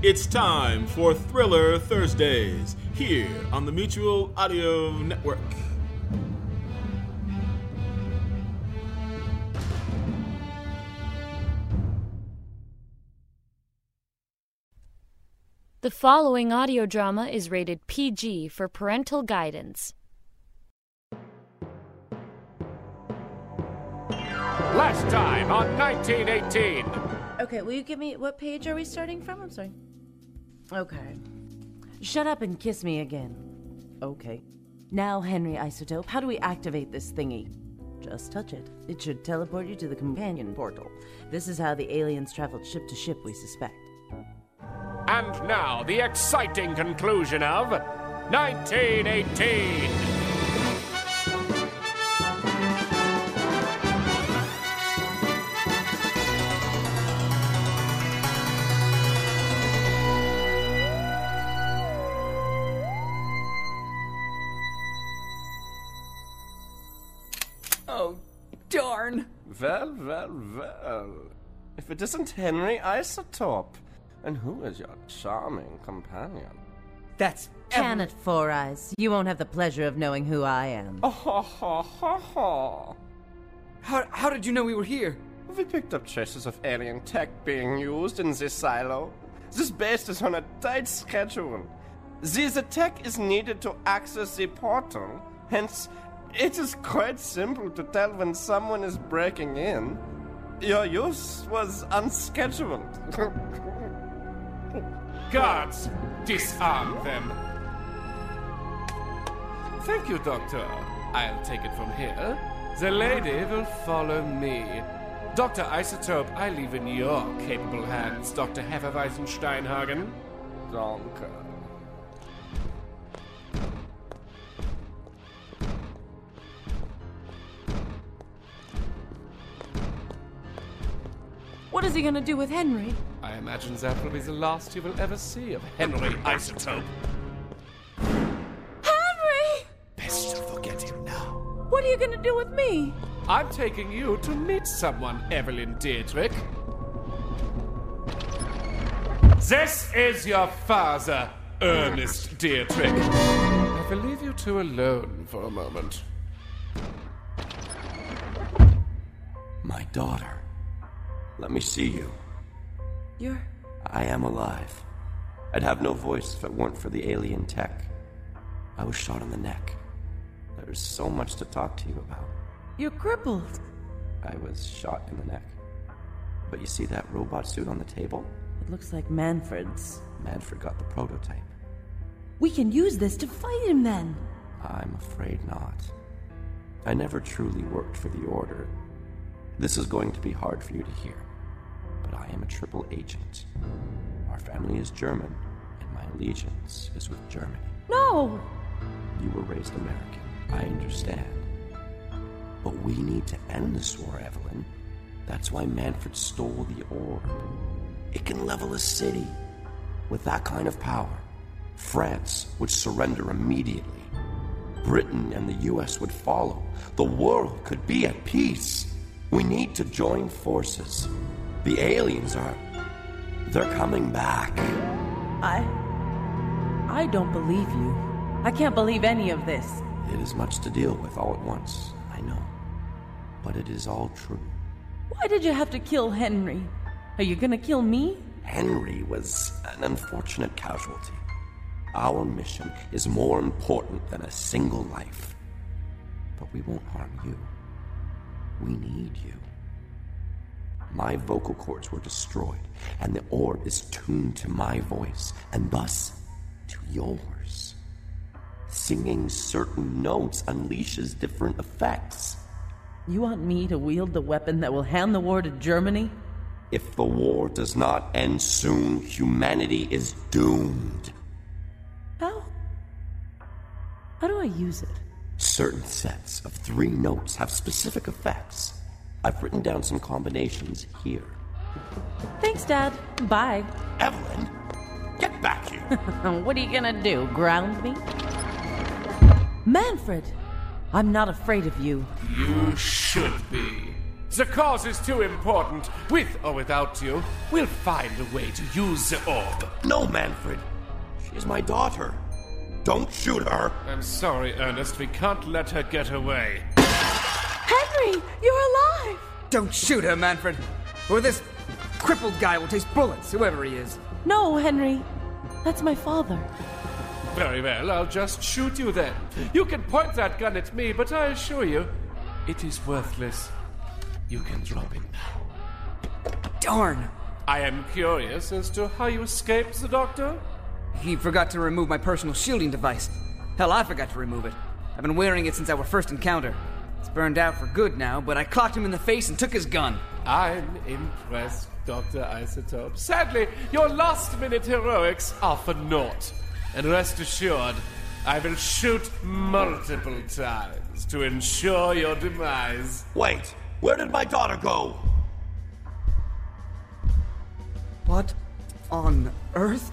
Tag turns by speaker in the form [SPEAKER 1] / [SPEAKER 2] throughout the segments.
[SPEAKER 1] It's time for Thriller Thursdays here on the Mutual Audio Network.
[SPEAKER 2] The following audio drama is rated PG for parental guidance.
[SPEAKER 3] Last time on 1918.
[SPEAKER 4] Okay, will you give me what page are we starting from? I'm sorry. Okay. Shut up and kiss me again. Okay. Now, Henry Isotope, how do we activate this thingy? Just touch it. It should teleport you to the companion portal. This is how the aliens traveled ship to ship, we suspect.
[SPEAKER 3] And now, the exciting conclusion of 1918.
[SPEAKER 5] Darn.
[SPEAKER 6] Well, well, well. If it isn't Henry Isotope, and who is your charming companion?
[SPEAKER 5] That's
[SPEAKER 4] Janet Four Eyes, you won't have the pleasure of knowing who I am.
[SPEAKER 6] Oh, ha, ha, ha, ha.
[SPEAKER 5] How, how did you know we were here?
[SPEAKER 6] We picked up traces of alien tech being used in this silo. This base is on a tight schedule. The, the tech is needed to access the portal, hence, it is quite simple to tell when someone is breaking in. Your use was unscheduled.
[SPEAKER 3] Guards, disarm them.
[SPEAKER 7] Thank you, Doctor. I'll take it from here. The lady will follow me. Dr. Isotope, I leave in your capable hands, Dr. Hefeweizen Steinhagen.
[SPEAKER 6] Danke.
[SPEAKER 4] What is he gonna do with Henry?
[SPEAKER 7] I imagine that will be the last you will ever see of Henry Isotope.
[SPEAKER 4] Henry!
[SPEAKER 7] Best to forget him now.
[SPEAKER 4] What are you gonna do with me?
[SPEAKER 7] I'm taking you to meet someone, Evelyn Dietrich. This is your father, Ernest Dietrich. I will leave you two alone for a moment.
[SPEAKER 8] My daughter. Let me see you.
[SPEAKER 4] You're.
[SPEAKER 8] I am alive. I'd have no voice if it weren't for the alien tech. I was shot in the neck. There's so much to talk to you about.
[SPEAKER 4] You're crippled.
[SPEAKER 8] I was shot in the neck. But you see that robot suit on the table?
[SPEAKER 4] It looks like Manfred's.
[SPEAKER 8] Manfred got the prototype.
[SPEAKER 4] We can use this to fight him then.
[SPEAKER 8] I'm afraid not. I never truly worked for the Order. This is going to be hard for you to hear. But I am a triple agent. Our family is German, and my allegiance is with Germany.
[SPEAKER 4] No!
[SPEAKER 8] You were raised American. I understand. But we need to end this war, Evelyn. That's why Manfred stole the orb. It can level a city. With that kind of power, France would surrender immediately. Britain and the US would follow. The world could be at peace. We need to join forces. The aliens are. They're coming back.
[SPEAKER 4] I. I don't believe you. I can't believe any of this.
[SPEAKER 8] It is much to deal with all at once, I know. But it is all true.
[SPEAKER 4] Why did you have to kill Henry? Are you gonna kill me?
[SPEAKER 8] Henry was an unfortunate casualty. Our mission is more important than a single life. But we won't harm you. We need you. My vocal cords were destroyed, and the orb is tuned to my voice, and thus to yours. Singing certain notes unleashes different effects.
[SPEAKER 4] You want me to wield the weapon that will hand the war to Germany?
[SPEAKER 8] If the war does not end soon, humanity is doomed.
[SPEAKER 4] How? How do I use it?
[SPEAKER 8] Certain sets of three notes have specific effects. I've written down some combinations here.
[SPEAKER 4] Thanks, Dad. Bye.
[SPEAKER 8] Evelyn, get back here.
[SPEAKER 4] what are you gonna do? Ground me? Manfred! I'm not afraid of you.
[SPEAKER 7] You should be. The cause is too important. With or without you, we'll find a way to use the orb.
[SPEAKER 8] No, Manfred. She is my daughter. Don't shoot her.
[SPEAKER 7] I'm sorry, Ernest. We can't let her get away.
[SPEAKER 4] Henry, you're alive!
[SPEAKER 5] Don't shoot her, Manfred. Or this crippled guy will taste bullets, whoever he is.
[SPEAKER 4] No, Henry. That's my father.
[SPEAKER 7] Very well, I'll just shoot you then. You can point that gun at me, but I assure you, it is worthless. You can drop it now.
[SPEAKER 5] Darn!
[SPEAKER 7] I am curious as to how you escaped the doctor.
[SPEAKER 5] He forgot to remove my personal shielding device. Hell, I forgot to remove it. I've been wearing it since our first encounter. It's burned out for good now, but I clocked him in the face and took his gun.
[SPEAKER 7] I'm impressed, Dr. Isotope. Sadly, your last minute heroics are for naught. And rest assured, I will shoot multiple times to ensure your demise.
[SPEAKER 8] Wait, where did my daughter go?
[SPEAKER 5] What on earth?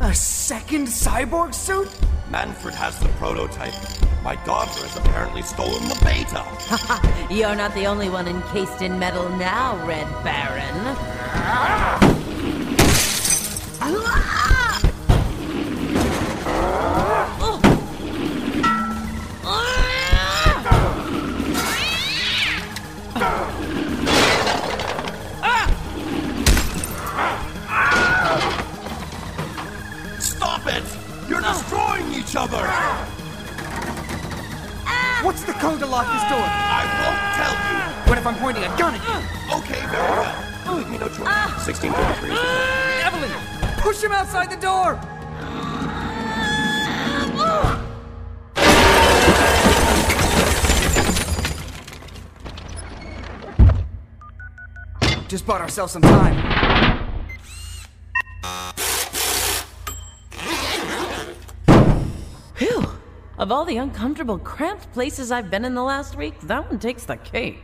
[SPEAKER 5] A second cyborg suit?
[SPEAKER 8] Manfred has the prototype. My daughter has apparently stolen the beta.
[SPEAKER 4] You're not the only one encased in metal now, Red Baron.
[SPEAKER 8] Stop it! You're destroying each other!
[SPEAKER 5] What's the code to lock this door?
[SPEAKER 8] I won't tell you!
[SPEAKER 5] What if I'm pointing a gun at you?
[SPEAKER 8] Okay, very well. Leave me no choice. Ah. 1633 is ah, the time.
[SPEAKER 5] Evelyn, push him outside the door! Just bought ourselves some time.
[SPEAKER 4] Of all the uncomfortable, cramped places I've been in the last week, that one takes the cake.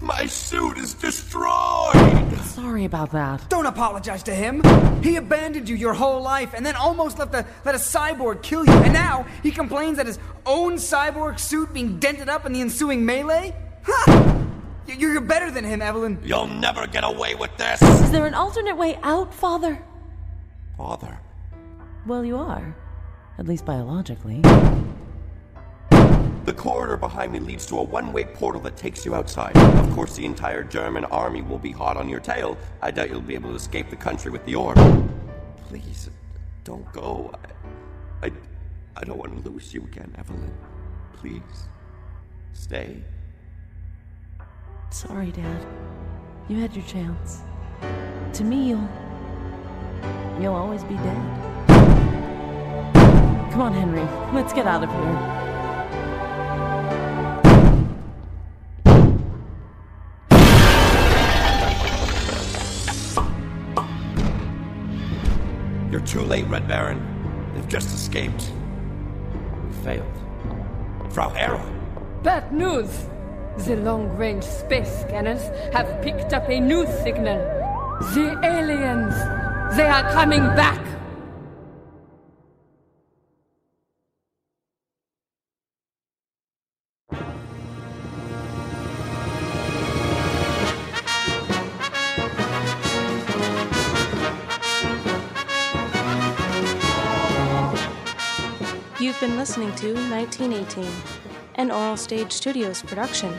[SPEAKER 8] My suit is destroyed!
[SPEAKER 4] Sorry about that.
[SPEAKER 5] Don't apologize to him. He abandoned you your whole life and then almost let, the, let a cyborg kill you. And now he complains that his own cyborg suit being dented up in the ensuing melee? Ha! You- You're better than him, Evelyn.
[SPEAKER 8] You'll never get away with this!
[SPEAKER 4] Is there an alternate way out, Father?
[SPEAKER 8] Father.
[SPEAKER 4] Well, you are. At least biologically.
[SPEAKER 8] The corridor behind me leads to a one way portal that takes you outside. Of course, the entire German army will be hot on your tail. I doubt you'll be able to escape the country with the orb. Please, don't go. I, I, I don't want to lose you again, Evelyn. Please, stay.
[SPEAKER 4] Sorry, Dad. You had your chance. To me, you'll. You'll always be dead. Come on, Henry. Let's get out of here.
[SPEAKER 8] You're too late, Red Baron. They've just escaped. We failed. Frau Hera!
[SPEAKER 9] Bad news! The long range space scanners have picked up a new signal. The aliens! They are coming back!
[SPEAKER 10] Been listening to 1918, an Oral Stage Studios production.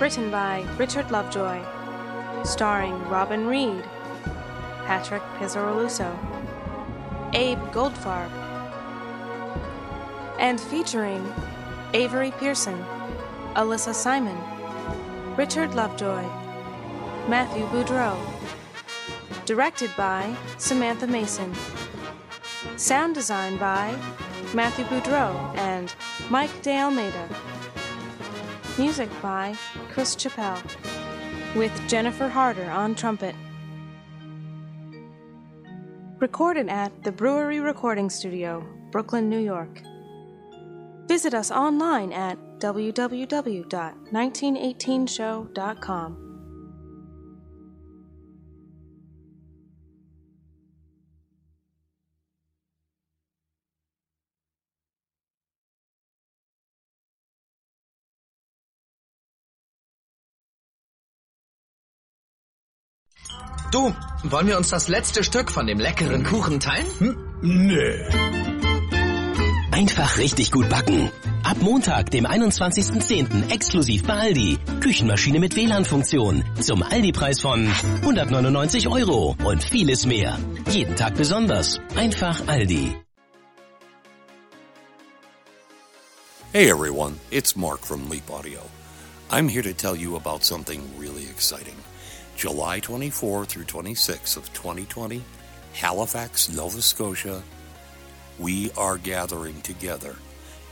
[SPEAKER 10] Written by Richard Lovejoy. Starring Robin Reed, Patrick Pizzaroluso, Abe Goldfarb, and featuring Avery Pearson, Alyssa Simon, Richard Lovejoy, Matthew Boudreau. Directed by Samantha Mason. Sound design by Matthew Boudreau and Mike De Almeida. Music by Chris Chappell, with Jennifer Harder on trumpet. Recorded at the Brewery Recording Studio, Brooklyn, New York. Visit us online at www.1918show.com.
[SPEAKER 11] Du, wollen wir uns das letzte Stück von dem leckeren Kuchen teilen? Hm?
[SPEAKER 12] Nö.
[SPEAKER 13] Einfach richtig gut backen. Ab Montag, dem 21.10. exklusiv bei Aldi. Küchenmaschine mit WLAN-Funktion. Zum Aldi-Preis von 199 Euro und vieles mehr. Jeden Tag besonders. Einfach Aldi.
[SPEAKER 14] Hey everyone, it's Mark from Leap Audio. I'm here to tell you about something really exciting. July 24 through 26 of 2020, Halifax, Nova Scotia, we are gathering together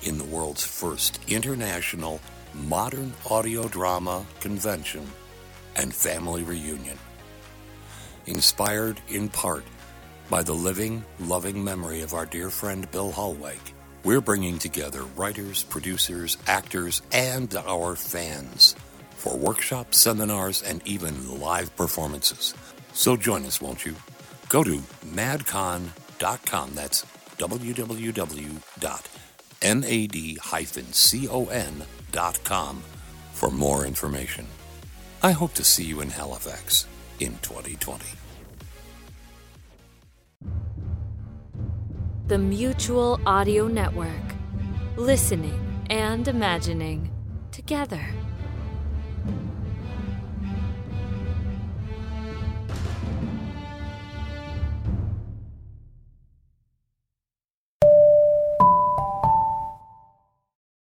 [SPEAKER 14] in the world's first international modern audio drama convention and family reunion. Inspired in part by the living, loving memory of our dear friend Bill Hollweg, we're bringing together writers, producers, actors, and our fans for workshops, seminars, and even live performances. So join us, won't you? Go to madcon.com. That's www.mad-con.com for more information. I hope to see you in Halifax in 2020.
[SPEAKER 2] The Mutual Audio Network. Listening and imagining together.